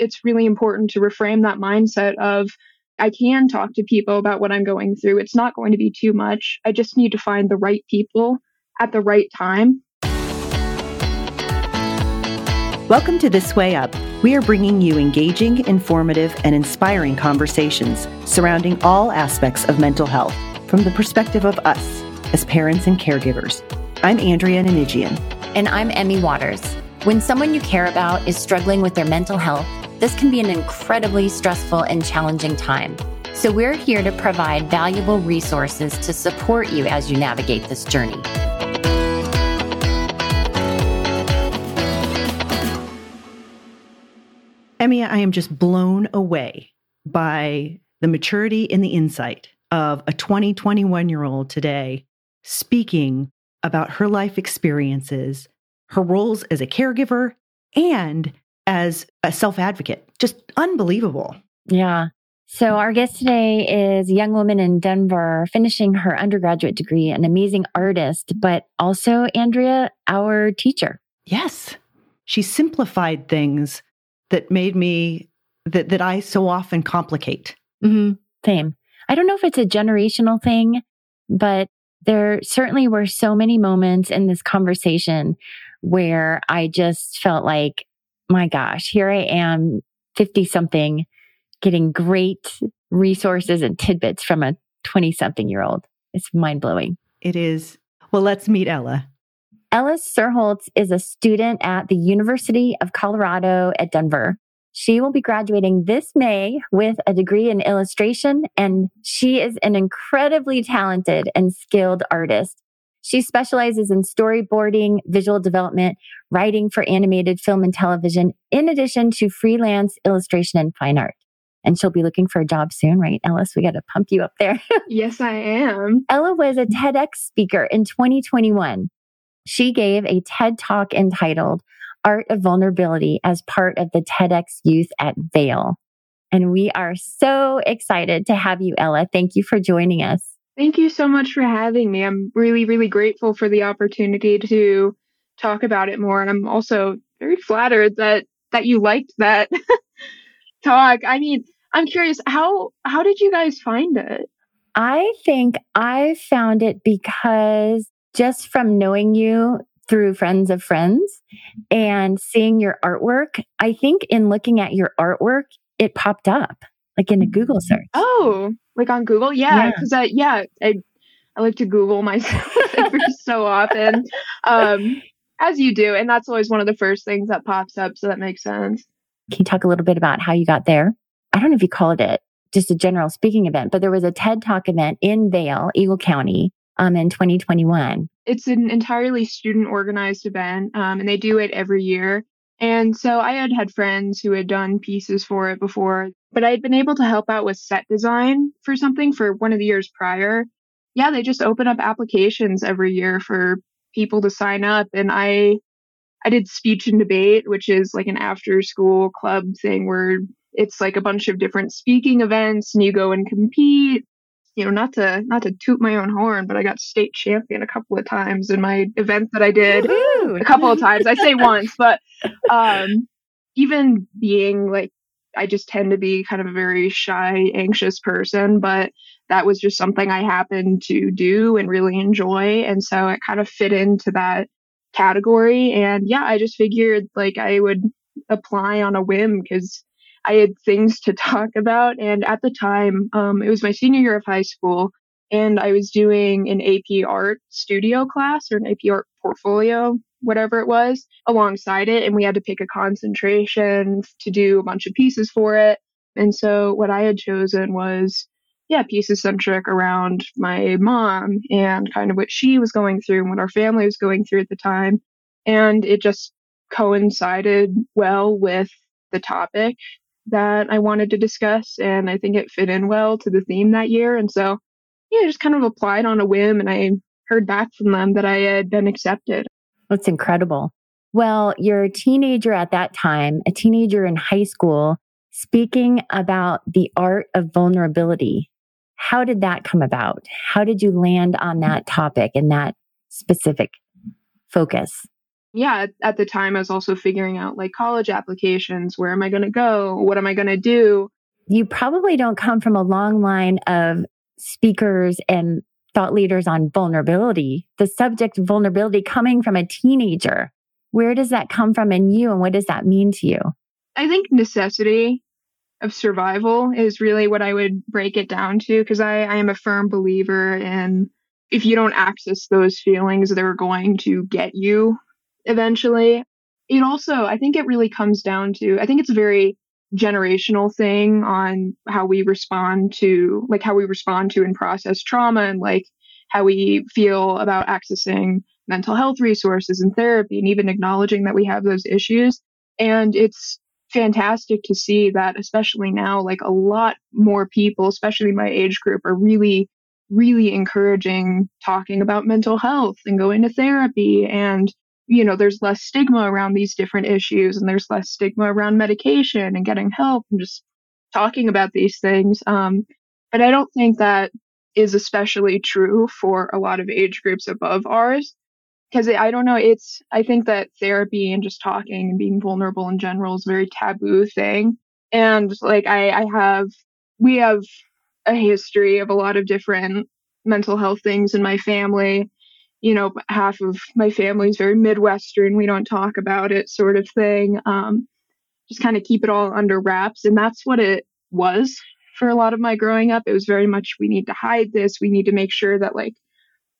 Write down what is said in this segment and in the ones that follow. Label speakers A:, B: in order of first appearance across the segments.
A: it's really important to reframe that mindset of I can talk to people about what I'm going through. It's not going to be too much. I just need to find the right people at the right time.
B: Welcome to This Way Up. We are bringing you engaging, informative, and inspiring conversations surrounding all aspects of mental health from the perspective of us as parents and caregivers. I'm Andrea Nanijian.
C: And I'm Emmy Waters. When someone you care about is struggling with their mental health, this can be an incredibly stressful and challenging time. So we're here to provide valuable resources to support you as you navigate this journey.
B: Emmy, I am just blown away by the maturity and the insight of a 20, 21 year old today speaking about her life experiences, her roles as a caregiver, and as a self advocate. Just unbelievable.
C: Yeah. So, our guest today is a young woman in Denver finishing her undergraduate degree, an amazing artist, but also, Andrea, our teacher.
B: Yes. She simplified things that made me, that, that I so often complicate.
C: Mm-hmm. Same. I don't know if it's a generational thing, but there certainly were so many moments in this conversation where I just felt like my gosh, here I am, 50 something, getting great resources and tidbits from a 20 something year old. It's mind blowing.
B: It is. Well, let's meet Ella.
C: Ella Srholez is a student at the University of Colorado at Denver. She will be graduating this May with a degree in illustration, and she is an incredibly talented and skilled artist. She specializes in storyboarding, visual development, writing for animated film and television, in addition to freelance illustration and fine art. And she'll be looking for a job soon, right, Ellis? We got to pump you up there.
A: yes, I am.
C: Ella was a TEDx speaker in 2021. She gave a TED talk entitled Art of Vulnerability as part of the TEDx Youth at Vail. And we are so excited to have you, Ella. Thank you for joining us.
A: Thank you so much for having me. I'm really, really grateful for the opportunity to talk about it more. And I'm also very flattered that that you liked that talk. I mean, I'm curious, how how did you guys find it?
C: I think I found it because just from knowing you through friends of friends and seeing your artwork, I think in looking at your artwork, it popped up like in a Google search.
A: Oh, like on Google? Yeah, because yeah. I yeah I I like to Google myself so often, um, as you do, and that's always one of the first things that pops up. So that makes sense.
C: Can you talk a little bit about how you got there? I don't know if you called it just a general speaking event, but there was a TED Talk event in Vail, Eagle County, um, in 2021.
A: It's an entirely student organized event, um, and they do it every year. And so I had had friends who had done pieces for it before, but I had been able to help out with set design for something for one of the years prior. Yeah, they just open up applications every year for people to sign up. And I, I did speech and debate, which is like an after school club thing where it's like a bunch of different speaking events and you go and compete you know, not to not to toot my own horn, but I got state champion a couple of times in my event that I did. Woo-hoo! A couple of times. I say once, but um even being like I just tend to be kind of a very shy, anxious person, but that was just something I happened to do and really enjoy. And so it kind of fit into that category. And yeah, I just figured like I would apply on a whim because I had things to talk about. And at the time, um, it was my senior year of high school, and I was doing an AP art studio class or an AP art portfolio, whatever it was, alongside it. And we had to pick a concentration to do a bunch of pieces for it. And so what I had chosen was, yeah, pieces centric around my mom and kind of what she was going through and what our family was going through at the time. And it just coincided well with the topic that I wanted to discuss, and I think it fit in well to the theme that year. And so, yeah, just kind of applied on a whim, and I heard back from them that I had been accepted.
C: That's incredible. Well, you're a teenager at that time, a teenager in high school, speaking about the art of vulnerability. How did that come about? How did you land on mm. that topic and that specific focus?
A: yeah, at the time I was also figuring out like college applications. Where am I going to go? What am I going to do?
C: You probably don't come from a long line of speakers and thought leaders on vulnerability. The subject vulnerability coming from a teenager. Where does that come from in you and what does that mean to you?
A: I think necessity of survival is really what I would break it down to because I, I am a firm believer in if you don't access those feelings, they're going to get you eventually. It also, I think it really comes down to, I think it's very generational thing on how we respond to, like how we respond to and process trauma and like how we feel about accessing mental health resources and therapy and even acknowledging that we have those issues. And it's fantastic to see that, especially now, like a lot more people, especially my age group, are really, really encouraging talking about mental health and going to therapy and you know, there's less stigma around these different issues and there's less stigma around medication and getting help and just talking about these things. Um, but I don't think that is especially true for a lot of age groups above ours. Because I don't know, it's, I think that therapy and just talking and being vulnerable in general is a very taboo thing. And like, I, I have, we have a history of a lot of different mental health things in my family you know, half of my family's very Midwestern. We don't talk about it, sort of thing. Um, just kind of keep it all under wraps. And that's what it was for a lot of my growing up. It was very much we need to hide this. We need to make sure that, like,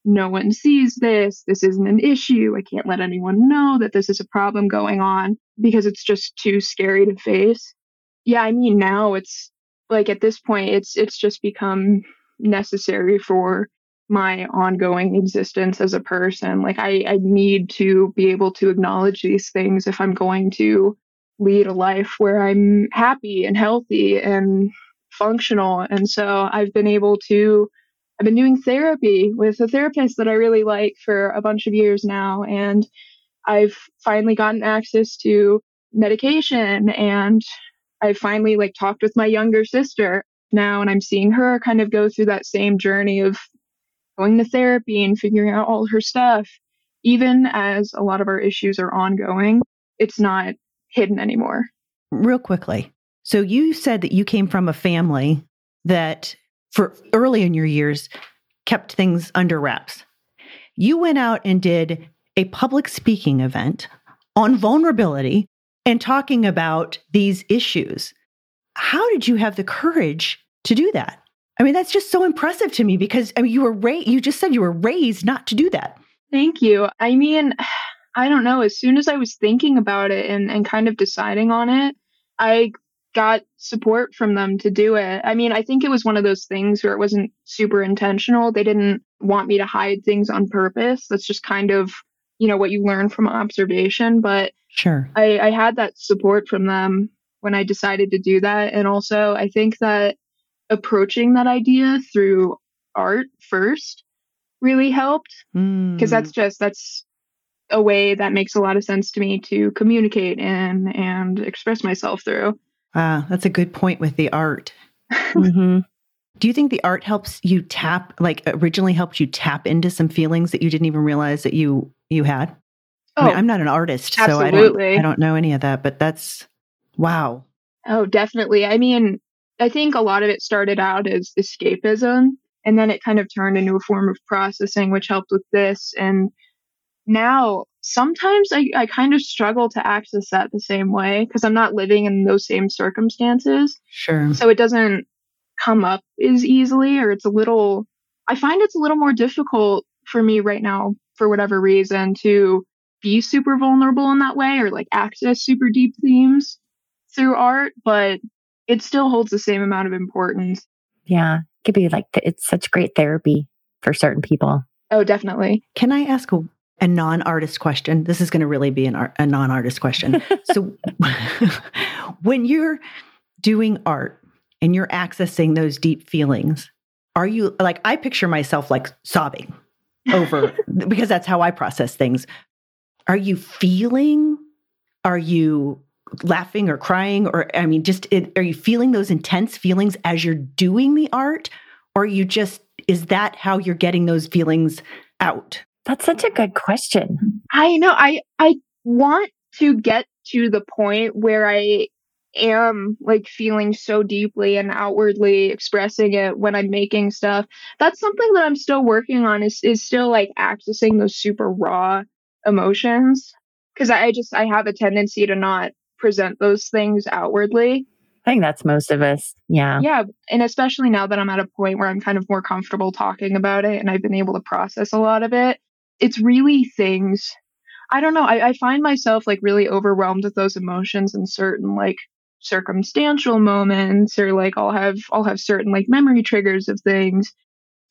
A: no one sees this. This isn't an issue. I can't let anyone know that this is a problem going on because it's just too scary to face. Yeah, I mean, now it's like at this point, it's it's just become necessary for my ongoing existence as a person. Like I, I need to be able to acknowledge these things if I'm going to lead a life where I'm happy and healthy and functional. And so I've been able to I've been doing therapy with a therapist that I really like for a bunch of years now and I've finally gotten access to medication and I finally like talked with my younger sister now and I'm seeing her kind of go through that same journey of going to therapy and figuring out all her stuff, even as a lot of our issues are ongoing, it's not hidden anymore.
B: Real quickly. So you said that you came from a family that for early in your years kept things under wraps. You went out and did a public speaking event on vulnerability and talking about these issues. How did you have the courage to do that? I mean, that's just so impressive to me because I mean, you were raised, you just said you were raised not to do that.
A: Thank you. I mean, I don't know. As soon as I was thinking about it and, and kind of deciding on it, I got support from them to do it. I mean, I think it was one of those things where it wasn't super intentional. They didn't want me to hide things on purpose. That's just kind of, you know, what you learn from observation. But
B: sure,
A: I, I had that support from them when I decided to do that. And also, I think that approaching that idea through art first really helped because mm. that's just that's a way that makes a lot of sense to me to communicate in and express myself through.
B: Ah, that's a good point with the art. mm-hmm. Do you think the art helps you tap, like originally helped you tap into some feelings that you didn't even realize that you you had? Oh, I mean, I'm not an artist, absolutely. so I don't I don't know any of that, but that's wow.
A: Oh, definitely. I mean, I think a lot of it started out as escapism and then it kind of turned into a form of processing, which helped with this. And now sometimes I, I kind of struggle to access that the same way because I'm not living in those same circumstances.
B: Sure.
A: So it doesn't come up as easily, or it's a little, I find it's a little more difficult for me right now, for whatever reason, to be super vulnerable in that way or like access super deep themes through art. But it still holds the same amount of importance.
C: Yeah. It could be like, it's such great therapy for certain people.
A: Oh, definitely.
B: Can I ask a, a non artist question? This is going to really be an art, a non artist question. so, when you're doing art and you're accessing those deep feelings, are you like, I picture myself like sobbing over because that's how I process things. Are you feeling? Are you laughing or crying or i mean just it, are you feeling those intense feelings as you're doing the art or you just is that how you're getting those feelings out
C: That's such a good question.
A: I know. I I want to get to the point where I am like feeling so deeply and outwardly expressing it when I'm making stuff. That's something that I'm still working on is is still like accessing those super raw emotions because I, I just I have a tendency to not present those things outwardly.
C: I think that's most of us. Yeah.
A: Yeah. And especially now that I'm at a point where I'm kind of more comfortable talking about it and I've been able to process a lot of it, it's really things. I don't know. I, I find myself like really overwhelmed with those emotions in certain like circumstantial moments or like I'll have I'll have certain like memory triggers of things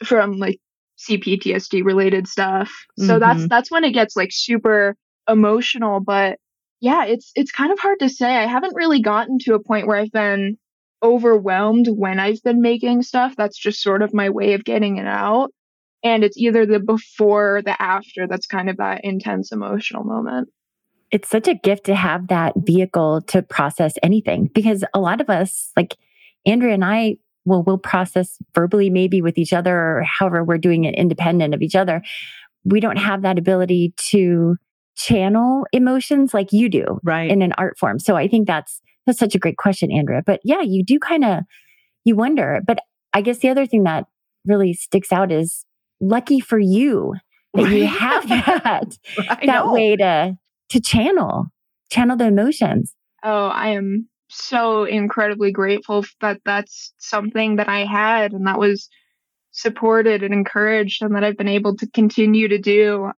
A: from like CPTSD related stuff. So mm-hmm. that's that's when it gets like super emotional, but yeah, it's it's kind of hard to say. I haven't really gotten to a point where I've been overwhelmed when I've been making stuff. That's just sort of my way of getting it out. And it's either the before or the after that's kind of that intense emotional moment.
C: It's such a gift to have that vehicle to process anything because a lot of us, like Andrea and I, will will process verbally maybe with each other or however we're doing it independent of each other. We don't have that ability to channel emotions like you do
B: right.
C: in an art form. So I think that's that's such a great question, Andrea. But yeah, you do kind of you wonder. But I guess the other thing that really sticks out is lucky for you that right. you have that that know. way to to channel channel the emotions.
A: Oh, I am so incredibly grateful that that's something that I had and that was supported and encouraged and that I've been able to continue to do.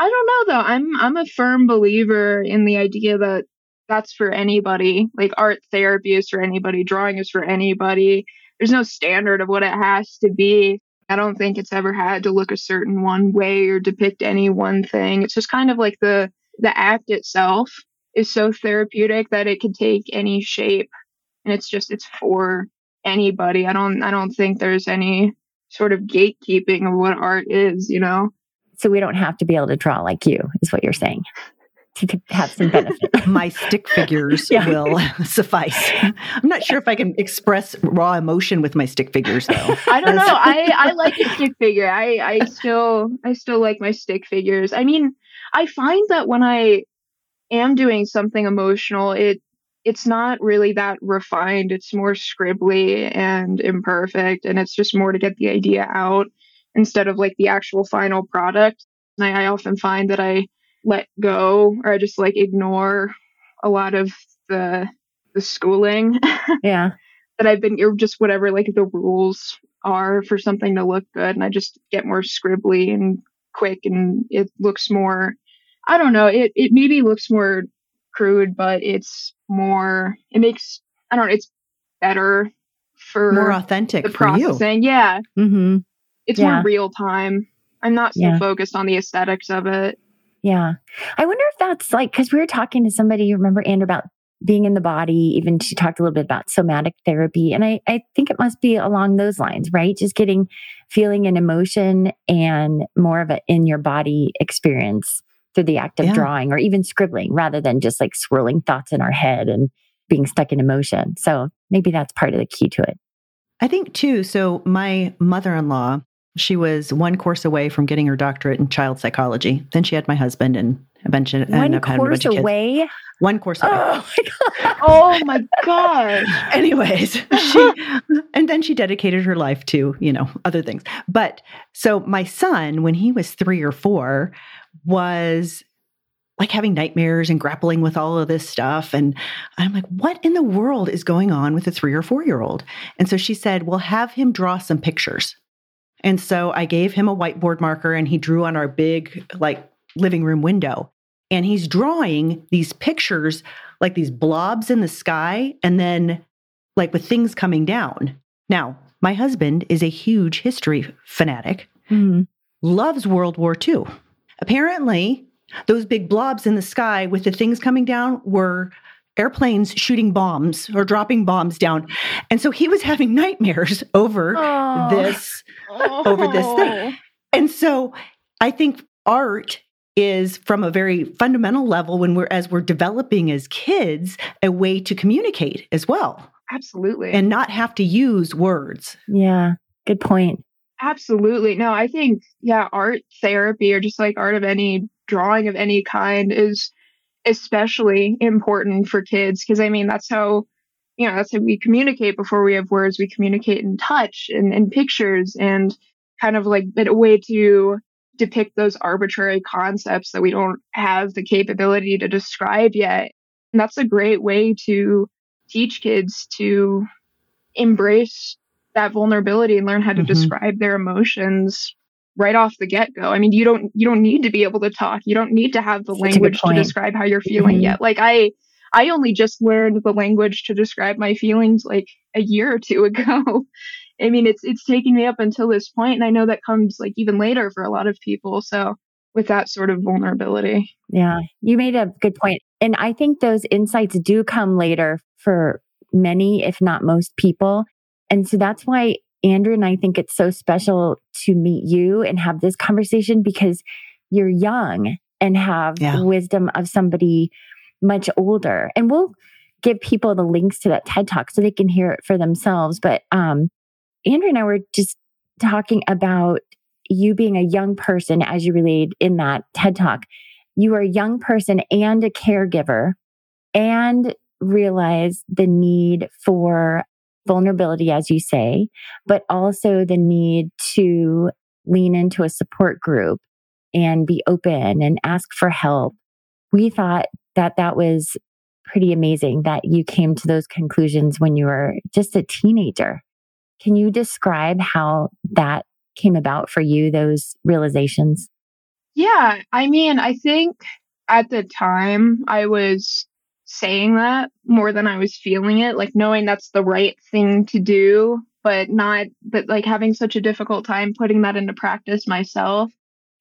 A: I don't know though. I'm I'm a firm believer in the idea that that's for anybody. Like art therapy is for anybody, drawing is for anybody. There's no standard of what it has to be. I don't think it's ever had to look a certain one way or depict any one thing. It's just kind of like the the act itself is so therapeutic that it could take any shape and it's just it's for anybody. I don't I don't think there's any sort of gatekeeping of what art is, you know.
C: So we don't have to be able to draw like you, is what you're saying, to have some benefit.
B: My stick figures yeah. will suffice. I'm not sure if I can express raw emotion with my stick figures, though.
A: I don't know. I, I like a stick figure. I, I still I still like my stick figures. I mean, I find that when I am doing something emotional, it it's not really that refined. It's more scribbly and imperfect, and it's just more to get the idea out instead of like the actual final product. And I, I often find that I let go or I just like ignore a lot of the the schooling.
C: Yeah.
A: that I've been or just whatever like the rules are for something to look good and I just get more scribbly and quick and it looks more I don't know, it it maybe looks more crude, but it's more it makes I don't know, it's better for
B: more authentic
A: the processing. You. Yeah.
C: Mm-hmm
A: it's yeah. more real time. I'm not so yeah. focused on the aesthetics of it.
C: Yeah. I wonder if that's like, because we were talking to somebody, you remember, Andrew, about being in the body. Even she talked a little bit about somatic therapy. And I, I think it must be along those lines, right? Just getting feeling and emotion and more of an in your body experience through the act of yeah. drawing or even scribbling rather than just like swirling thoughts in our head and being stuck in emotion. So maybe that's part of the key to it.
B: I think too. So my mother in law, she was one course away from getting her doctorate in child psychology. Then she had my husband and a
C: bunch ended up having course a bunch away.
B: One course away.
A: Oh my god! oh my god!
B: Anyways, she and then she dedicated her life to you know other things. But so my son, when he was three or four, was like having nightmares and grappling with all of this stuff. And I'm like, what in the world is going on with a three or four year old? And so she said, well, have him draw some pictures. And so I gave him a whiteboard marker and he drew on our big, like, living room window. And he's drawing these pictures, like these blobs in the sky, and then like with things coming down. Now, my husband is a huge history fanatic, mm-hmm. loves World War II. Apparently, those big blobs in the sky with the things coming down were airplanes shooting bombs or dropping bombs down. And so he was having nightmares over oh. this oh. over this thing. And so I think art is from a very fundamental level when we're as we're developing as kids a way to communicate as well.
A: Absolutely.
B: And not have to use words.
C: Yeah. Good point.
A: Absolutely. No, I think, yeah, art therapy or just like art of any drawing of any kind is especially important for kids because I mean, that's how, you know, that's how we communicate before we have words. We communicate in touch and, and pictures and kind of like a way to depict those arbitrary concepts that we don't have the capability to describe yet. And that's a great way to teach kids to embrace that vulnerability and learn how to mm-hmm. describe their emotions right off the get-go. I mean, you don't you don't need to be able to talk. You don't need to have the language to describe how you're feeling mm-hmm. yet. Like I I only just learned the language to describe my feelings like a year or two ago. I mean, it's it's taking me up until this point, and I know that comes like even later for a lot of people. So with that sort of vulnerability.
C: Yeah, you made a good point. And I think those insights do come later for many, if not most people. And so that's why Andrew and I think it's so special to meet you and have this conversation because you're young and have yeah. wisdom of somebody much older. And we'll give people the links to that TED talk so they can hear it for themselves. But um, Andrew and I were just talking about you being a young person as you relayed in that TED talk. You are a young person and a caregiver and realize the need for vulnerability, as you say, but also the need to lean into a support group and be open and ask for help. We thought that that was pretty amazing that you came to those conclusions when you were just a teenager. Can you describe how that came about for you, those realizations?
A: Yeah, I mean, I think at the time I was saying that more than I was feeling it, like knowing that's the right thing to do, but not, but like having such a difficult time putting that into practice myself.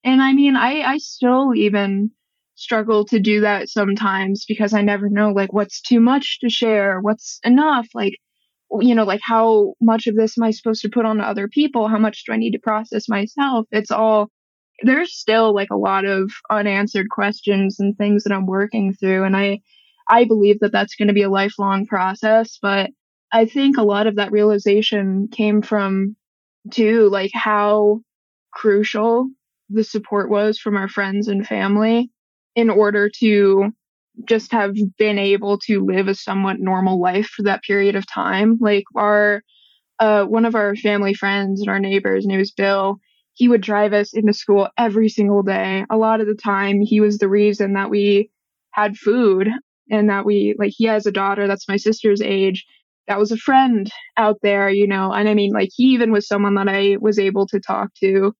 A: And I mean, I, I still even struggle to do that sometimes because I never know like what's too much to share, what's enough, like, you know, like how much of this am I supposed to put on to other people? How much do I need to process myself? It's all, there's still like a lot of unanswered questions and things that I'm working through. And I, I believe that that's going to be a lifelong process, but I think a lot of that realization came from too, like how crucial the support was from our friends and family in order to just have been able to live a somewhat normal life for that period of time. Like our, uh, one of our family friends and our neighbors, name was Bill. He would drive us into school every single day. A lot of the time, he was the reason that we had food and that we like he has a daughter that's my sister's age that was a friend out there you know and i mean like he even was someone that i was able to talk to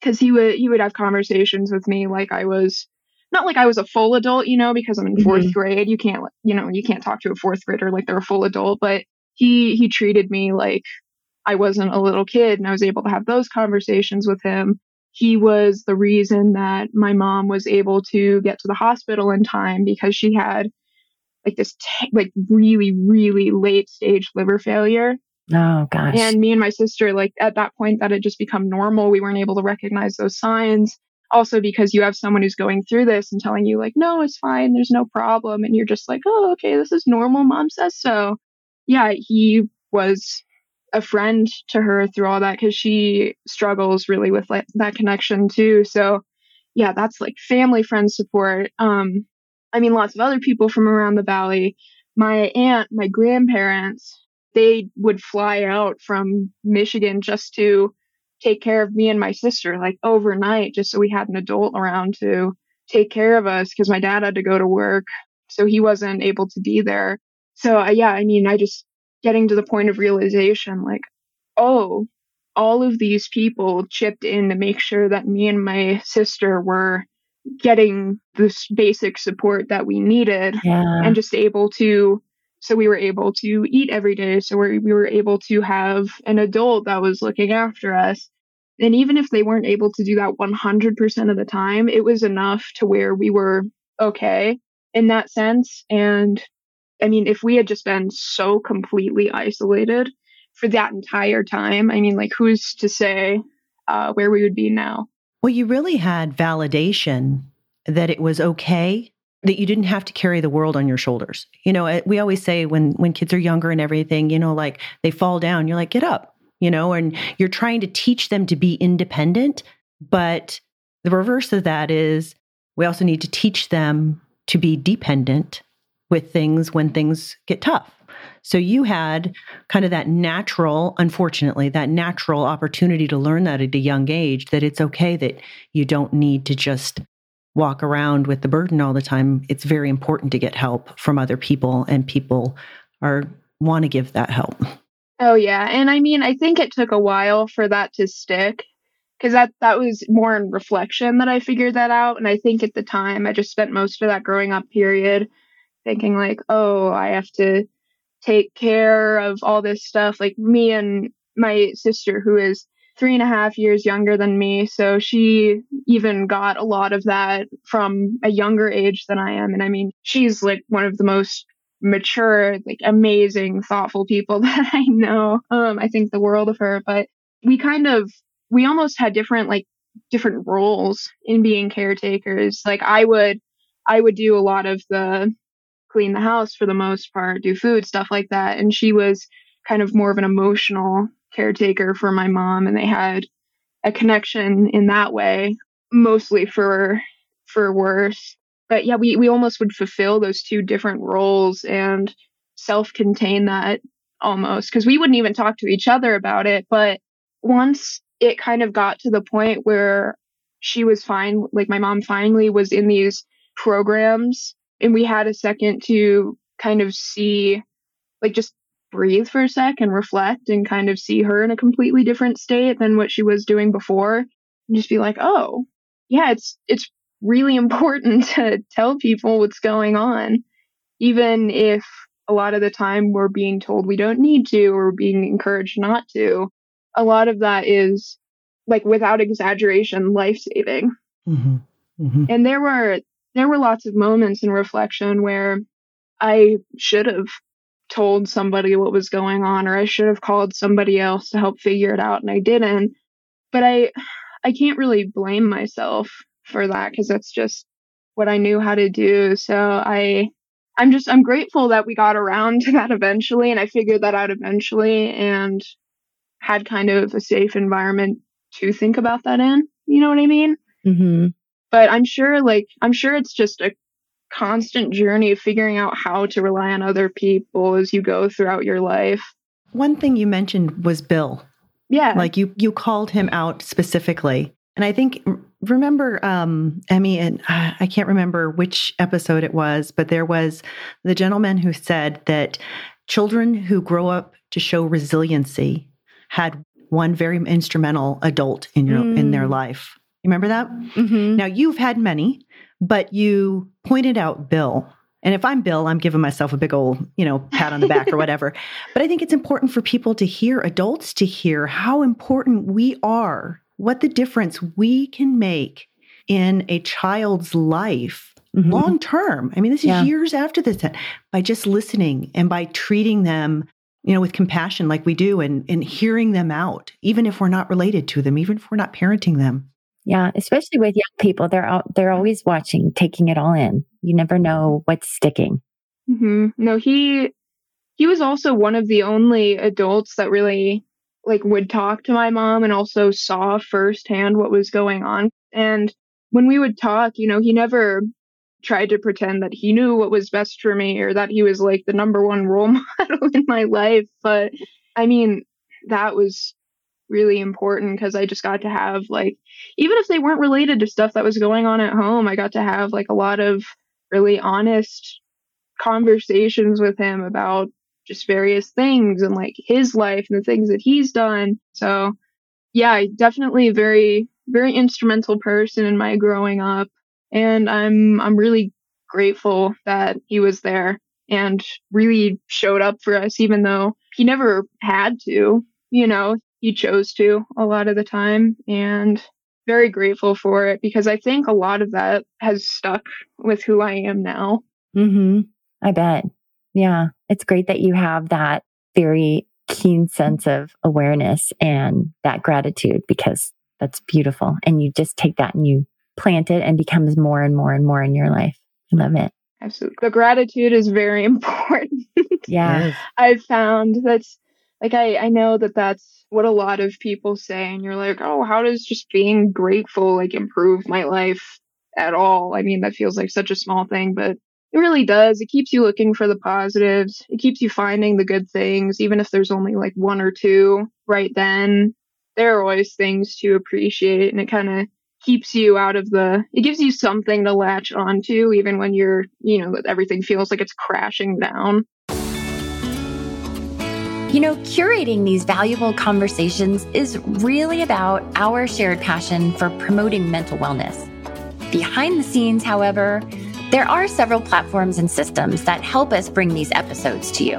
A: because he would he would have conversations with me like i was not like i was a full adult you know because i'm in 4th mm-hmm. grade you can't you know you can't talk to a fourth grader like they're a full adult but he he treated me like i wasn't a little kid and i was able to have those conversations with him he was the reason that my mom was able to get to the hospital in time because she had like this t- like really really late stage liver failure.
C: Oh gosh.
A: And me and my sister like at that point that had just become normal we weren't able to recognize those signs. Also because you have someone who's going through this and telling you like no it's fine. There's no problem. And you're just like oh okay this is normal mom says so. Yeah he was a friend to her through all that because she struggles really with like that connection too. So yeah that's like family friend support. Um I mean, lots of other people from around the valley. My aunt, my grandparents, they would fly out from Michigan just to take care of me and my sister, like overnight, just so we had an adult around to take care of us because my dad had to go to work. So he wasn't able to be there. So, uh, yeah, I mean, I just getting to the point of realization like, oh, all of these people chipped in to make sure that me and my sister were getting this basic support that we needed
C: yeah.
A: and just able to so we were able to eat every day so we we were able to have an adult that was looking after us. And even if they weren't able to do that 100% of the time it was enough to where we were okay in that sense. And i mean if we had just been so completely isolated for that entire time i mean like who's to say uh, where we would be now
B: well, you really had validation that it was okay that you didn't have to carry the world on your shoulders. You know, eh, we always say when when kids are younger and everything, you know, like they fall down, you're like, "Get up." you know, and you're trying to teach them to be independent. But the reverse of that is we also need to teach them to be dependent with things when things get tough. So you had kind of that natural, unfortunately, that natural opportunity to learn that at a young age that it's okay that you don't need to just walk around with the burden all the time. It's very important to get help from other people and people are want to give that help.
A: Oh yeah, and I mean, I think it took a while for that to stick because that that was more in reflection that I figured that out and I think at the time I just spent most of that growing up period thinking like, "Oh, I have to take care of all this stuff." Like me and my sister who is three and a half years younger than me. So she even got a lot of that from a younger age than I am. And I mean, she's like one of the most mature, like amazing, thoughtful people that I know. Um, I think the world of her, but we kind of, we almost had different, like, different roles in being caretakers. Like I would, I would do a lot of the clean the house for the most part, do food, stuff like that. And she was kind of more of an emotional caretaker for my mom and they had a connection in that way, mostly for for worse but yeah, we, we almost would fulfill those two different roles and self contain that almost because we wouldn't even talk to each other about it. But once it kind of got to the point where she was fine, like my mom finally was in these programs and we had a second to kind of see, like just breathe for a sec and reflect and kind of see her in a completely different state than what she was doing before and just be like, oh, yeah, it's, it's really important to tell people what's going on, even if a lot of the time we're being told we don't need to or being encouraged not to. A lot of that is, like, without exaggeration, life saving. Mm-hmm. Mm-hmm. And there were there were lots of moments in reflection where I should have told somebody what was going on or I should have called somebody else to help figure it out and I didn't. But I I can't really blame myself for that because that's just what I knew how to do. So I I'm just I'm grateful that we got around to that eventually and I figured that out eventually and had kind of a safe environment to think about that in. You know what I mean? Mm-hmm. But I'm sure like I'm sure it's just a constant journey of figuring out how to rely on other people as you go throughout your life.
B: One thing you mentioned was Bill.
A: Yeah.
B: Like you you called him out specifically. And I think remember um Emmy and uh, I can't remember which episode it was, but there was the gentleman who said that children who grow up to show resiliency had one very instrumental adult in your mm. in their mm. life. Remember that? Mm-hmm. Now you've had many, but you pointed out Bill. And if I'm Bill, I'm giving myself a big old, you know, pat on the back or whatever. But I think it's important for people to hear, adults to hear how important we are what the difference we can make in a child's life mm-hmm. long term. I mean, this is yeah. years after this by just listening and by treating them, you know, with compassion like we do and, and hearing them out, even if we're not related to them, even if we're not parenting them.
C: Yeah, especially with young people, they're out, they're always watching, taking it all in. You never know what's sticking.
A: Mm-hmm. No, he he was also one of the only adults that really like would talk to my mom and also saw firsthand what was going on. And when we would talk, you know, he never tried to pretend that he knew what was best for me or that he was like the number one role model in my life. But I mean, that was really important because I just got to have like, even if they weren't related to stuff that was going on at home, I got to have like a lot of really honest conversations with him about just various things and like his life and the things that he's done. So, yeah, definitely a very, very instrumental person in my growing up. And I'm, I'm really grateful that he was there and really showed up for us, even though he never had to, you know, he chose to a lot of the time. And very grateful for it because I think a lot of that has stuck with who I am now.
C: Mm-hmm. I bet. Yeah. It's great that you have that very keen sense of awareness and that gratitude because that's beautiful. And you just take that and you plant it and becomes more and more and more in your life. I love it.
A: Absolutely. The gratitude is very important.
C: Yeah.
A: I've found that's Like I, I know that that's what a lot of people say, and you're like, oh, how does just being grateful like improve my life at all? I mean, that feels like such a small thing, but it really does. It keeps you looking for the positives. It keeps you finding the good things, even if there's only like one or two right then. There are always things to appreciate, and it kind of keeps you out of the it gives you something to latch onto even when you're you know everything feels like it's crashing down
C: you know, curating these valuable conversations is really about our shared passion for promoting mental wellness. Behind the scenes, however, there are several platforms and systems that help us bring these episodes to you.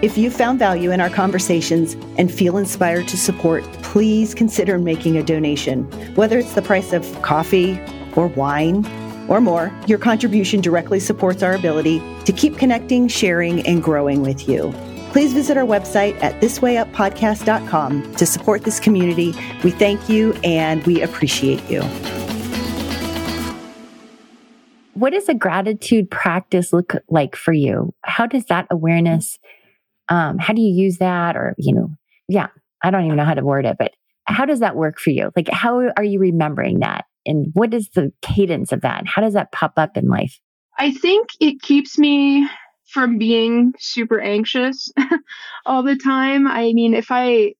B: If you found value in our conversations and feel inspired to support, please consider making a donation. Whether it's the price of coffee or wine or more, your contribution directly supports our ability to keep connecting, sharing, and growing with you. Please visit our website at thiswayuppodcast.com to support this community. We thank you and we appreciate you.
C: What does a gratitude practice look like for you? How does that awareness, um, how do you use that? Or, you know, yeah, I don't even know how to word it, but how does that work for you? Like, how are you remembering that? And what is the cadence of that? How does that pop up in life?
A: I think it keeps me from being super anxious all the time. I mean, if I,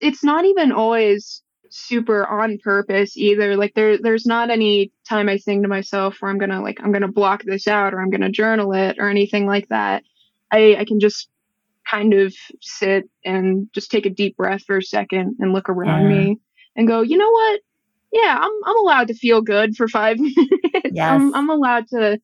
A: it's not even always super on purpose either. Like there, there's not any time I think to myself where I'm gonna like I'm gonna block this out or I'm gonna journal it or anything like that. I, I can just kind of sit and just take a deep breath for a second and look around yeah. me and go, you know what? Yeah, I'm I'm allowed to feel good for five minutes. Yes. I'm I'm allowed to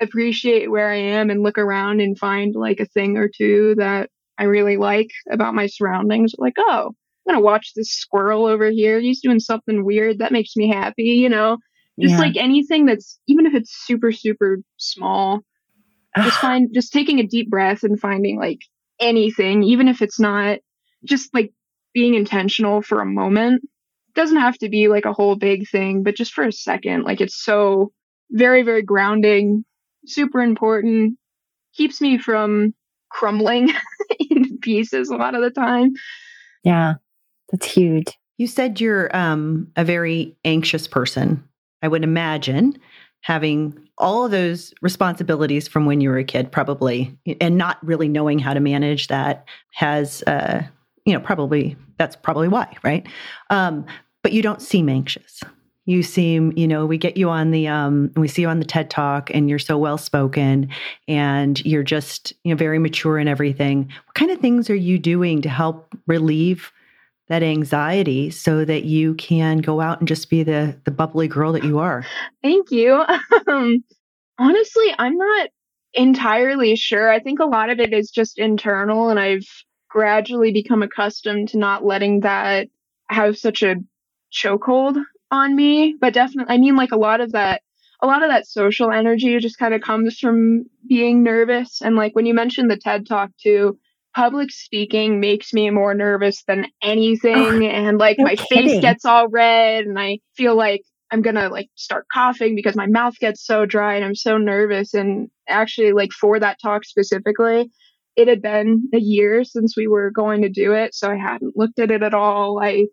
A: appreciate where I am and look around and find like a thing or two that I really like about my surroundings. Like, oh, I'm gonna watch this squirrel over here. He's doing something weird that makes me happy, you know. Just yeah. like anything that's even if it's super, super small, just find just taking a deep breath and finding like anything, even if it's not just like being intentional for a moment. It doesn't have to be like a whole big thing, but just for a second, like it's so very, very grounding super important. Keeps me from crumbling into pieces a lot of the time.
C: Yeah, that's huge.
B: You said you're um, a very anxious person. I would imagine having all of those responsibilities from when you were a kid, probably, and not really knowing how to manage that has, uh, you know, probably that's probably why, right? Um, but you don't seem anxious you seem you know we get you on the um we see you on the ted talk and you're so well spoken and you're just you know very mature and everything. What kind of things are you doing to help relieve that anxiety so that you can go out and just be the the bubbly girl that you are?
A: Thank you. Um, honestly i'm not entirely sure. I think a lot of it is just internal and i've gradually become accustomed to not letting that have such a chokehold on me, but definitely, I mean, like a lot of that, a lot of that social energy just kind of comes from being nervous. And like when you mentioned the TED talk too, public speaking makes me more nervous than anything. Oh, and like no my kidding. face gets all red and I feel like I'm gonna like start coughing because my mouth gets so dry and I'm so nervous. And actually, like for that talk specifically, it had been a year since we were going to do it. So I hadn't looked at it at all. I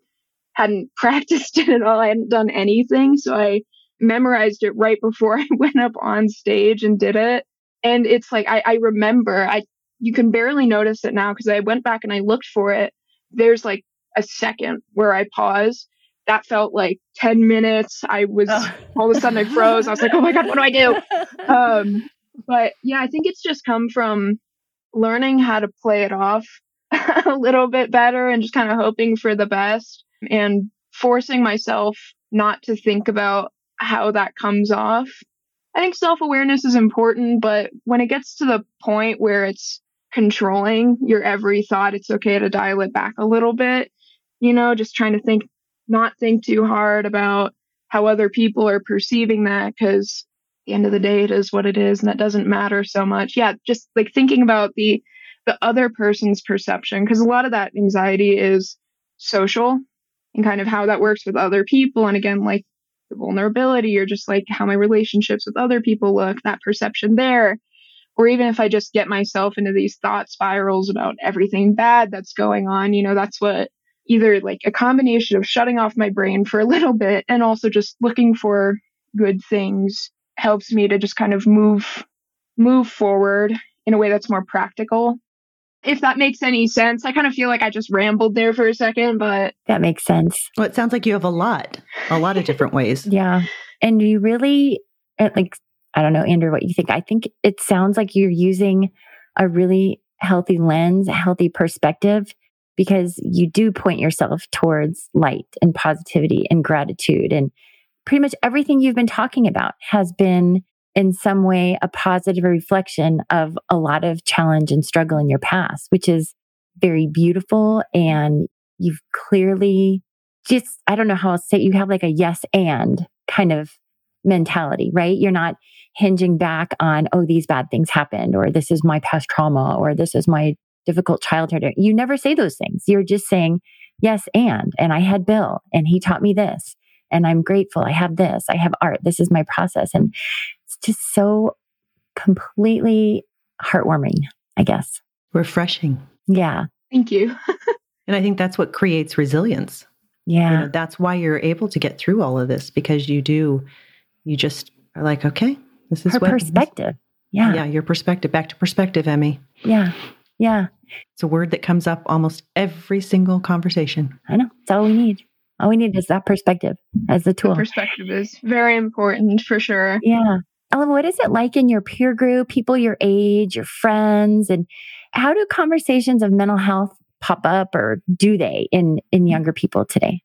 A: hadn't practiced it at all. I hadn't done anything. So I memorized it right before I went up on stage and did it. And it's like, I, I remember, I, you can barely notice it now because I went back and I looked for it. There's like a second where I pause. That felt like 10 minutes. I was oh. all of a sudden I froze. I was like, oh my God, what do I do? Um, but yeah, I think it's just come from learning how to play it off a little bit better and just kind of hoping for the best and forcing myself not to think about how that comes off. I think self awareness is important, but when it gets to the point where it's controlling your every thought, it's okay to dial it back a little bit. You know, just trying to think, not think too hard about how other people are perceiving that because the end of the day it is what it is and that doesn't matter so much. Yeah, just like thinking about the the other person's perception because a lot of that anxiety is social and kind of how that works with other people. And again, like the vulnerability or just like how my relationships with other people look, that perception there. or even if I just get myself into these thought spirals about everything bad that's going on, you know, that's what either like a combination of shutting off my brain for a little bit and also just looking for good things helps me to just kind of move move forward in a way that's more practical. If that makes any sense. I kind of feel like I just rambled there for a second, but
C: that makes sense.
B: Well, it sounds like you have a lot, a lot of different ways.
C: yeah. And you really eh, like I don't know, Andrew, what you think. I think it sounds like you're using a really healthy lens, a healthy perspective, because you do point yourself towards light and positivity and gratitude. And pretty much everything you've been talking about has been in some way a positive reflection of a lot of challenge and struggle in your past, which is very beautiful. And you've clearly just, I don't know how I'll say, it, you have like a yes and kind of mentality, right? You're not hinging back on, oh, these bad things happened, or this is my past trauma, or this is my difficult childhood. You never say those things. You're just saying, yes, and, and I had Bill and he taught me this and I'm grateful. I have this, I have art. This is my process. And it's just so completely heartwarming, I guess.
B: Refreshing.
C: Yeah.
A: Thank you.
B: and I think that's what creates resilience.
C: Yeah.
B: You know, that's why you're able to get through all of this because you do, you just are like, okay, this is
C: her
B: what,
C: perspective. Yeah.
B: Yeah. Your perspective. Back to perspective, Emmy.
C: Yeah. Yeah.
B: It's a word that comes up almost every single conversation.
C: I know. It's all we need. All we need is that perspective as the tool.
A: The perspective is very important for sure.
C: Yeah. Ella, what is it like in your peer group, people your age, your friends, and how do conversations of mental health pop up or do they in in mm. younger people today?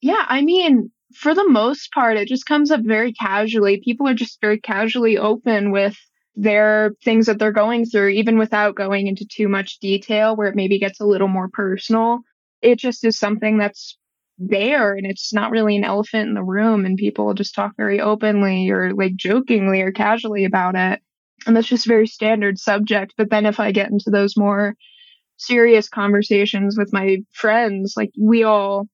A: Yeah, I mean, for the most part, it just comes up very casually. People are just very casually open with their things that they're going through, even without going into too much detail where it maybe gets a little more personal. It just is something that's there and it's not really an elephant in the room and people just talk very openly or like jokingly or casually about it. And that's just a very standard subject. But then if I get into those more serious conversations with my friends, like we all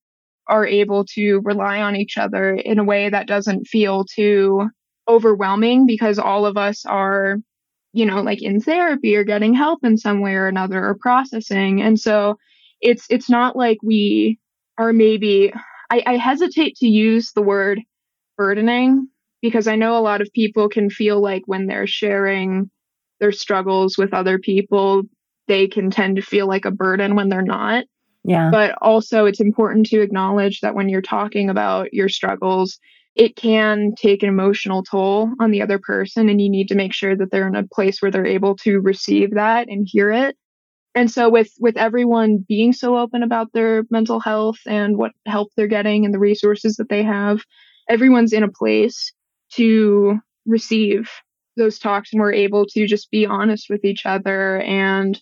A: are able to rely on each other in a way that doesn't feel too overwhelming because all of us are, you know, like in therapy or getting help in some way or another or processing. And so it's it's not like we are maybe I, I hesitate to use the word burdening because I know a lot of people can feel like when they're sharing their struggles with other people, they can tend to feel like a burden when they're not.
C: Yeah.
A: But also, it's important to acknowledge that when you're talking about your struggles, it can take an emotional toll on the other person, and you need to make sure that they're in a place where they're able to receive that and hear it. And so, with with everyone being so open about their mental health and what help they're getting and the resources that they have, everyone's in a place to receive those talks, and we're able to just be honest with each other and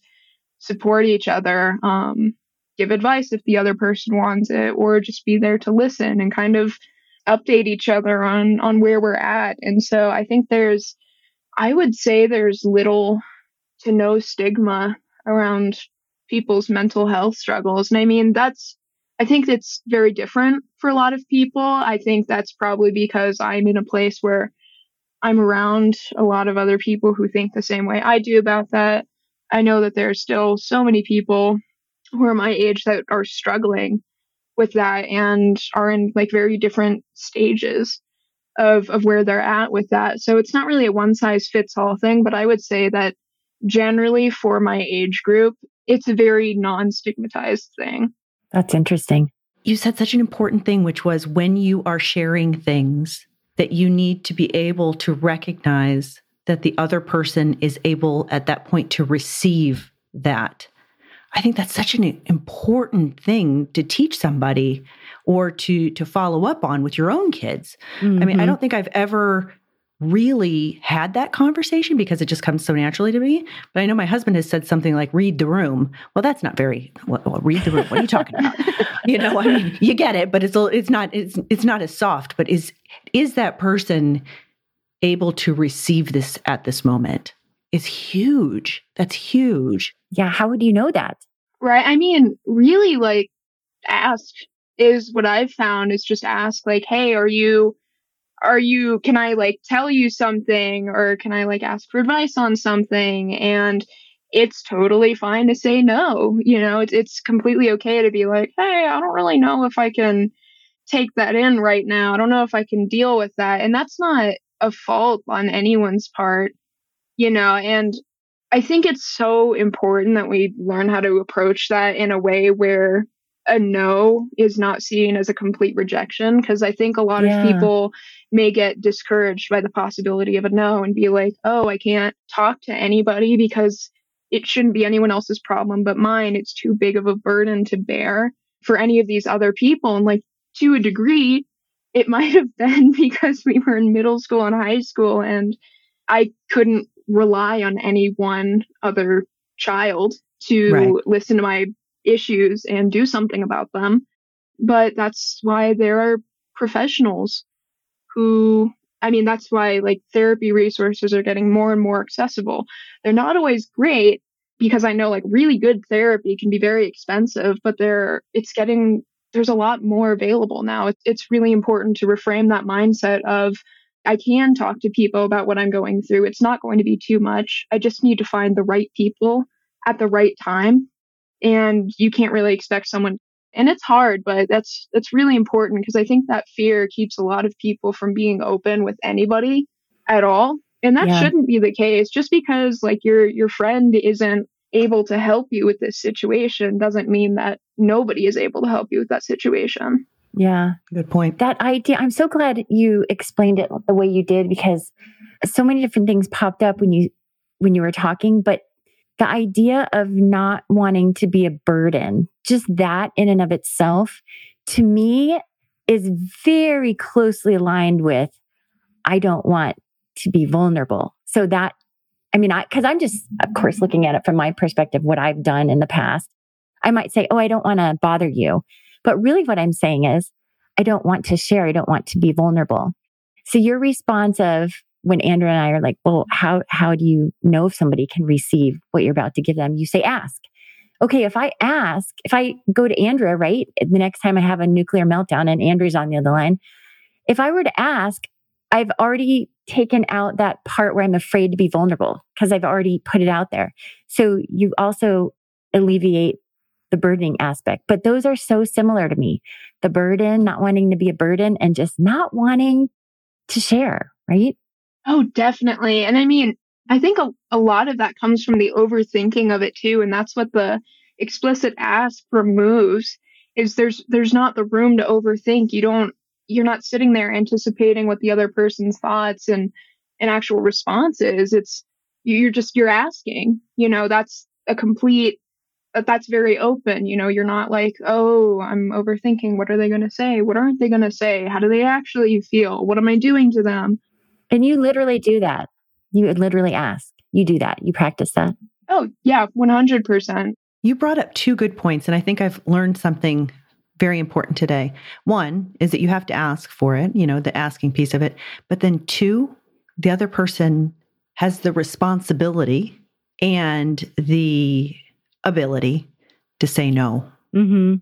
A: support each other. Um, give advice if the other person wants it or just be there to listen and kind of update each other on on where we're at and so i think there's i would say there's little to no stigma around people's mental health struggles. And i mean that's i think it's very different for a lot of people. I think that's probably because i'm in a place where i'm around a lot of other people who think the same way i do about that. I know that there's still so many people who are my age that are struggling with that and are in like very different stages of of where they're at with that. So it's not really a one size fits all thing, but I would say that generally for my age group, it's a very non-stigmatized thing.
C: That's interesting.
B: You said such an important thing which was when you are sharing things that you need to be able to recognize that the other person is able at that point to receive that I think that's such an important thing to teach somebody or to to follow up on with your own kids. Mm-hmm. I mean, I mm-hmm. don't think I've ever really had that conversation because it just comes so naturally to me. But I know my husband has said something like "read the room." Well, that's not very well. well read the room. What are you talking about? you know, I mean, you get it, but it's it's not it's it's not as soft. But is is that person able to receive this at this moment? Is huge. That's huge.
C: Yeah. How would you know that?
A: Right. I mean, really, like, ask is what I've found is just ask, like, hey, are you are you can I like tell you something or can I like ask for advice on something and it's totally fine to say no. You know, it's it's completely okay to be like, "Hey, I don't really know if I can take that in right now. I don't know if I can deal with that." And that's not a fault on anyone's part, you know, and I think it's so important that we learn how to approach that in a way where a no is not seen as a complete rejection because I think a lot yeah. of people may get discouraged by the possibility of a no and be like, "Oh, I can't talk to anybody because it shouldn't be anyone else's problem but mine. It's too big of a burden to bear for any of these other people." And like to a degree, it might have been because we were in middle school and high school and I couldn't rely on any one other child to right. listen to my issues and do something about them. But that's why there are professionals who, I mean, that's why like therapy resources are getting more and more accessible. They're not always great because I know like really good therapy can be very expensive, but they're, it's getting, there's a lot more available now. It's, it's really important to reframe that mindset of, I can talk to people about what I'm going through. It's not going to be too much. I just need to find the right people at the right time. And you can't really expect someone and it's hard, but that's that's really important because I think that fear keeps a lot of people from being open with anybody at all. And that yeah. shouldn't be the case. Just because like your your friend isn't able to help you with this situation doesn't mean that nobody is able to help you with that situation.
C: Yeah.
B: Good point.
C: That idea, I'm so glad you explained it the way you did because so many different things popped up when you when you were talking, but the idea of not wanting to be a burden, just that in and of itself, to me is very closely aligned with I don't want to be vulnerable. So that I mean, I, cause I'm just, of course, looking at it from my perspective, what I've done in the past. I might say, Oh, I don't want to bother you. But really what I'm saying is, I don't want to share. I don't want to be vulnerable. So your response of when Andrea and I are like, well, how, how do you know if somebody can receive what you're about to give them? You say, ask. Okay. If I ask, if I go to Andrea, right? The next time I have a nuclear meltdown and Andrea's on the other line, if I were to ask, I've already taken out that part where I'm afraid to be vulnerable because I've already put it out there. So you also alleviate the burdening aspect. But those are so similar to me. The burden, not wanting to be a burden and just not wanting to share, right?
A: Oh, definitely. And I mean, I think a, a lot of that comes from the overthinking of it too. And that's what the explicit ask removes is there's there's not the room to overthink. You don't you're not sitting there anticipating what the other person's thoughts and and actual response is. It's you're just you're asking. You know, that's a complete that's very open. You know, you're not like, oh, I'm overthinking. What are they going to say? What aren't they going to say? How do they actually feel? What am I doing to them?
C: And you literally do that. You literally ask. You do that. You practice that.
A: Oh, yeah, 100%.
B: You brought up two good points, and I think I've learned something very important today. One is that you have to ask for it, you know, the asking piece of it. But then two, the other person has the responsibility and the ability to say no.
C: Mm-hmm.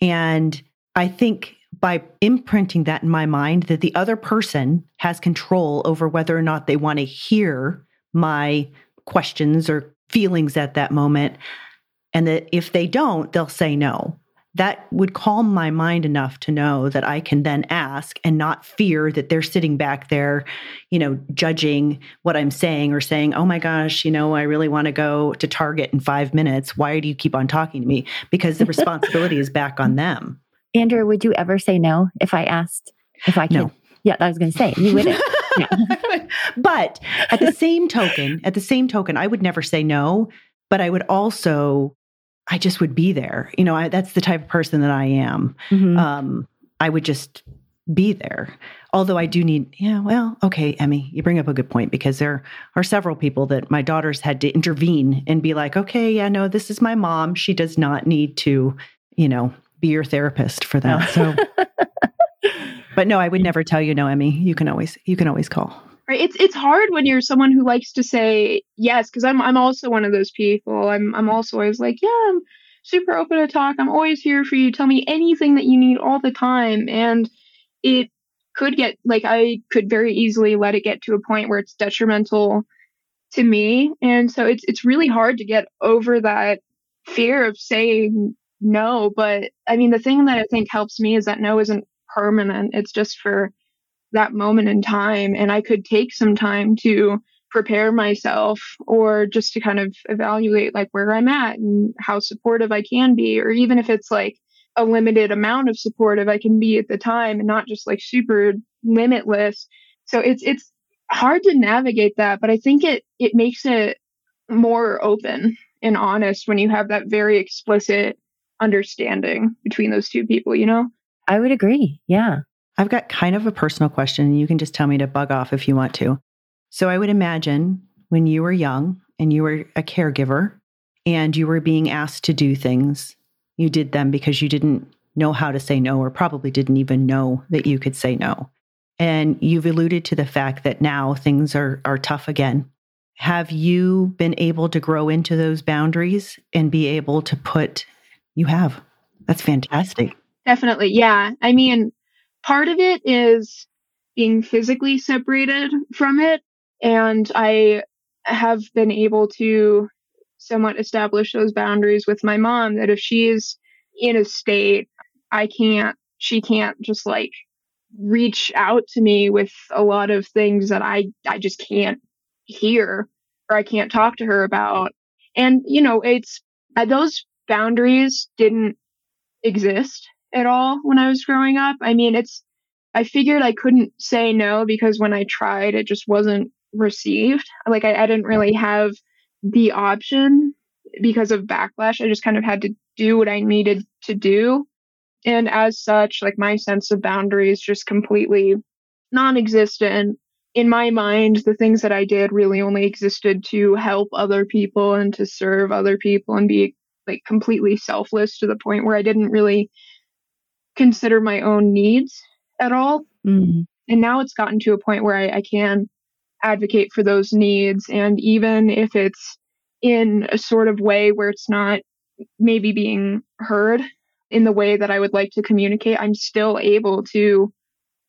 B: And I think by imprinting that in my mind that the other person has control over whether or not they want to hear my questions or feelings at that moment. And that if they don't, they'll say no that would calm my mind enough to know that I can then ask and not fear that they're sitting back there, you know, judging what I'm saying or saying, oh my gosh, you know, I really want to go to Target in five minutes. Why do you keep on talking to me? Because the responsibility is back on them.
C: Andrea, would you ever say no if I asked if I could? No. Yeah, I was going to say you wouldn't.
B: but at the same token, at the same token, I would never say no, but I would also I just would be there. You know, I, that's the type of person that I am. Mm-hmm. Um, I would just be there. Although I do need, yeah, well, okay, Emmy, you bring up a good point because there are several people that my daughters had to intervene and be like, okay, yeah, no, this is my mom. She does not need to, you know, be your therapist for that. So, but no, I would never tell you no, Emmy. You can always, you can always call
A: right it's it's hard when you're someone who likes to say yes because i'm i'm also one of those people i'm i'm also always like yeah i'm super open to talk i'm always here for you tell me anything that you need all the time and it could get like I could very easily let it get to a point where it's detrimental to me. And so it's it's really hard to get over that fear of saying no. But I mean the thing that I think helps me is that no isn't permanent. It's just for that moment in time. And I could take some time to prepare myself or just to kind of evaluate like where I'm at and how supportive I can be, or even if it's like a limited amount of supportive I can be at the time and not just like super limitless. So it's it's hard to navigate that, but I think it it makes it more open and honest when you have that very explicit understanding between those two people, you know?
C: I would agree. Yeah.
B: I've got kind of a personal question. You can just tell me to bug off if you want to. So I would imagine when you were young and you were a caregiver and you were being asked to do things, you did them because you didn't know how to say no or probably didn't even know that you could say no. And you've alluded to the fact that now things are are tough again. Have you been able to grow into those boundaries and be able to put you have? That's fantastic.
A: Definitely. Yeah. I mean, part of it is being physically separated from it and I have been able to somewhat establish those boundaries with my mom that if she's in a state, I can't, she can't just like reach out to me with a lot of things that I, I just can't hear or I can't talk to her about. And, you know, it's uh, those boundaries didn't exist at all when I was growing up. I mean, it's, I figured I couldn't say no because when I tried, it just wasn't received. Like I, I didn't really have the option because of backlash. I just kind of had to do what I needed to do. And as such, like my sense of boundaries just completely non existent. In my mind, the things that I did really only existed to help other people and to serve other people and be like completely selfless to the point where I didn't really consider my own needs at all. Mm-hmm. And now it's gotten to a point where I, I can advocate for those needs. And even if it's in a sort of way where it's not maybe being heard in the way that I would like to communicate, I'm still able to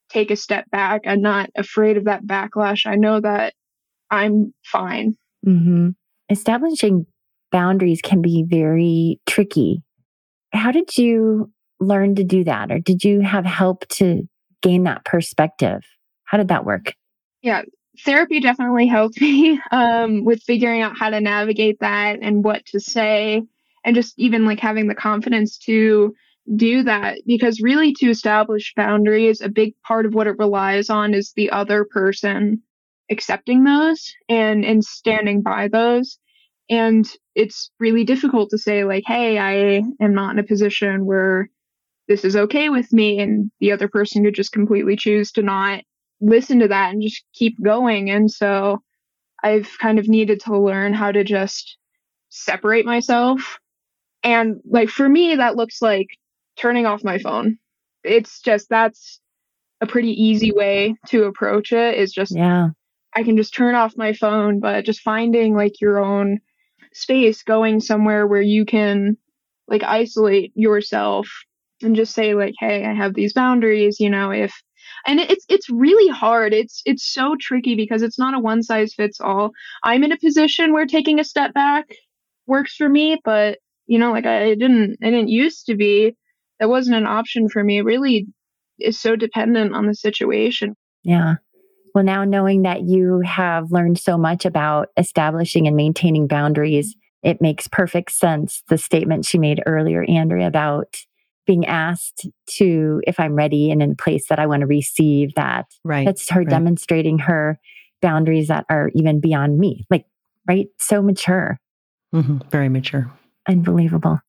A: take a step back. I'm not afraid of that backlash. I know that I'm fine.
C: Mm-hmm. Establishing boundaries can be very tricky. How did you learn to do that? Or did you have help to gain that perspective? How did that work?
A: Yeah, therapy definitely helped me um, with figuring out how to navigate that and what to say and just even like having the confidence to do that because really to establish boundaries a big part of what it relies on is the other person accepting those and and standing by those and it's really difficult to say like hey i am not in a position where this is okay with me and the other person could just completely choose to not listen to that and just keep going. And so I've kind of needed to learn how to just separate myself. And like for me, that looks like turning off my phone. It's just that's a pretty easy way to approach it is just
C: yeah
A: I can just turn off my phone, but just finding like your own space, going somewhere where you can like isolate yourself and just say like, hey, I have these boundaries, you know, if and it's it's really hard. It's it's so tricky because it's not a one size fits all. I'm in a position where taking a step back works for me but you know like i didn't i didn't used to be. That wasn't an option for me. It really is so dependent on the situation.
C: Yeah well now knowing that you have learned so much about establishing and maintaining boundaries it makes perfect sense the statement she made earlier andrea about being asked to if I'm ready and in a place that I want to receive that.
B: Right.
C: That's her
B: right.
C: demonstrating her boundaries that are even beyond me. Like, right? So mature.
B: Mm-hmm. Very mature.
C: Unbelievable.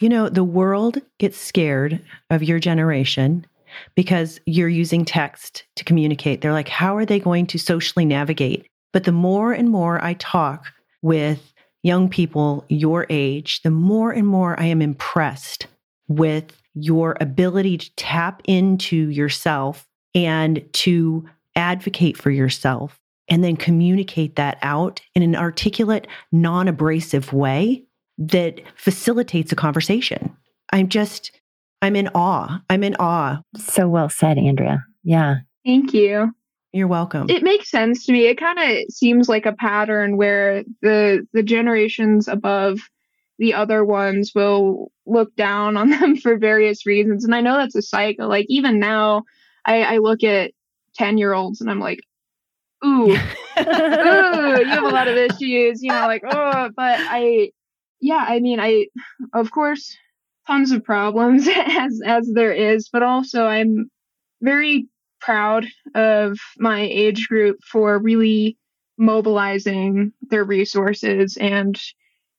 B: You know, the world gets scared of your generation because you're using text to communicate. They're like, how are they going to socially navigate? But the more and more I talk with young people your age, the more and more I am impressed with your ability to tap into yourself and to advocate for yourself and then communicate that out in an articulate, non abrasive way that facilitates a conversation. I'm just, I'm in awe. I'm in awe.
C: So well said, Andrea. Yeah.
A: Thank you.
B: You're welcome.
A: It makes sense to me. It kind of seems like a pattern where the the generations above the other ones will look down on them for various reasons. And I know that's a cycle. Like even now, I, I look at 10 year olds and I'm like, ooh, ooh, you have a lot of issues, you know, like, oh, but I, yeah, I mean, I, of course, tons of problems as, as there is, but also I'm very proud of my age group for really mobilizing their resources and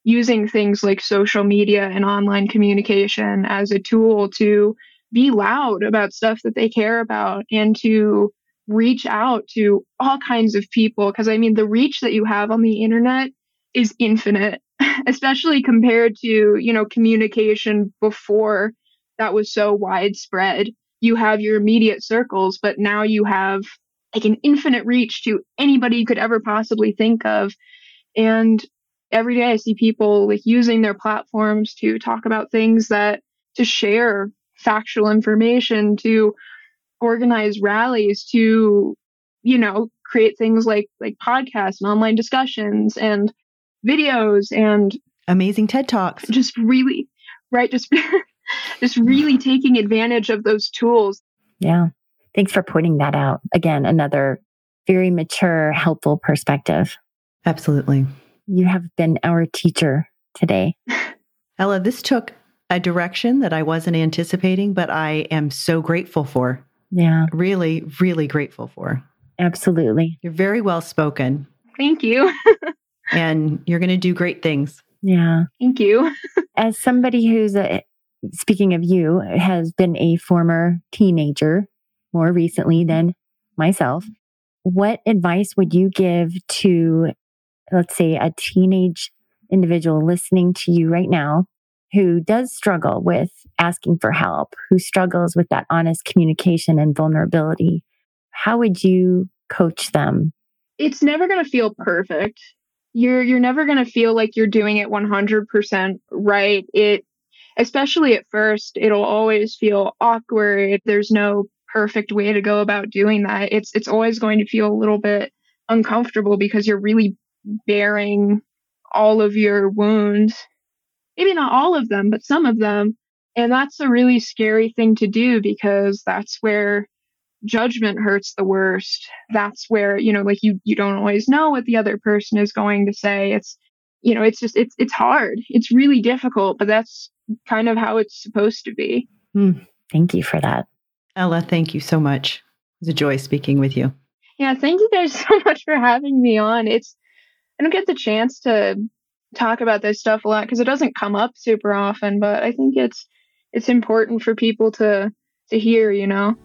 A: using things like social media and online communication as a tool to be loud about stuff that they care about and to reach out to all kinds of people. Because I mean, the reach that you have on the internet is infinite, especially compared to, you know, communication before that was so widespread. You have your immediate circles, but now you have like an infinite reach to anybody you could ever possibly think of. And every day I see people like using their platforms to talk about things that to share factual information, to organize rallies, to, you know, create things like like podcasts and online discussions and videos and
B: amazing TED Talks.
A: Just really right, just just really taking advantage of those tools.
C: Yeah. Thanks for pointing that out. Again, another very mature, helpful perspective.
B: Absolutely
C: you have been our teacher today.
B: Ella, this took a direction that I wasn't anticipating, but I am so grateful for.
C: Yeah.
B: Really, really grateful for.
C: Absolutely.
B: You're very well spoken.
A: Thank you.
B: and you're going to do great things.
C: Yeah.
A: Thank you.
C: As somebody who's a, speaking of you, has been a former teenager more recently than myself, what advice would you give to let's say a teenage individual listening to you right now who does struggle with asking for help, who struggles with that honest communication and vulnerability, how would you coach them?
A: It's never going to feel perfect. You're you're never going to feel like you're doing it 100% right. It especially at first, it'll always feel awkward. There's no perfect way to go about doing that. It's it's always going to feel a little bit uncomfortable because you're really bearing all of your wounds. Maybe not all of them, but some of them. And that's a really scary thing to do because that's where judgment hurts the worst. That's where, you know, like you you don't always know what the other person is going to say. It's you know, it's just it's it's hard. It's really difficult, but that's kind of how it's supposed to be.
C: Mm, thank you for that.
B: Ella, thank you so much. It was a joy speaking with you.
A: Yeah, thank you guys so much for having me on. It's I don't get the chance to talk about this stuff a lot because it doesn't come up super often, but I think it's it's important for people to to hear, you know.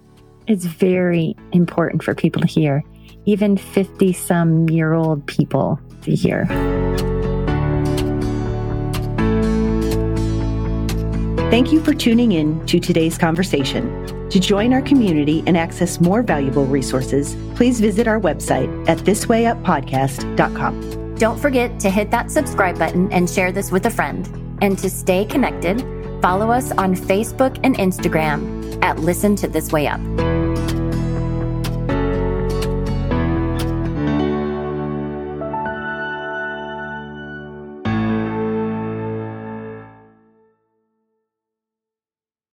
C: It's very important for people to hear, even 50 some year old people to hear.
B: Thank you for tuning in to today's conversation. To join our community and access more valuable resources, please visit our website at thiswayuppodcast.com.
C: Don't forget to hit that subscribe button and share this with a friend. And to stay connected, follow us on Facebook and Instagram at Listen to This Way Up.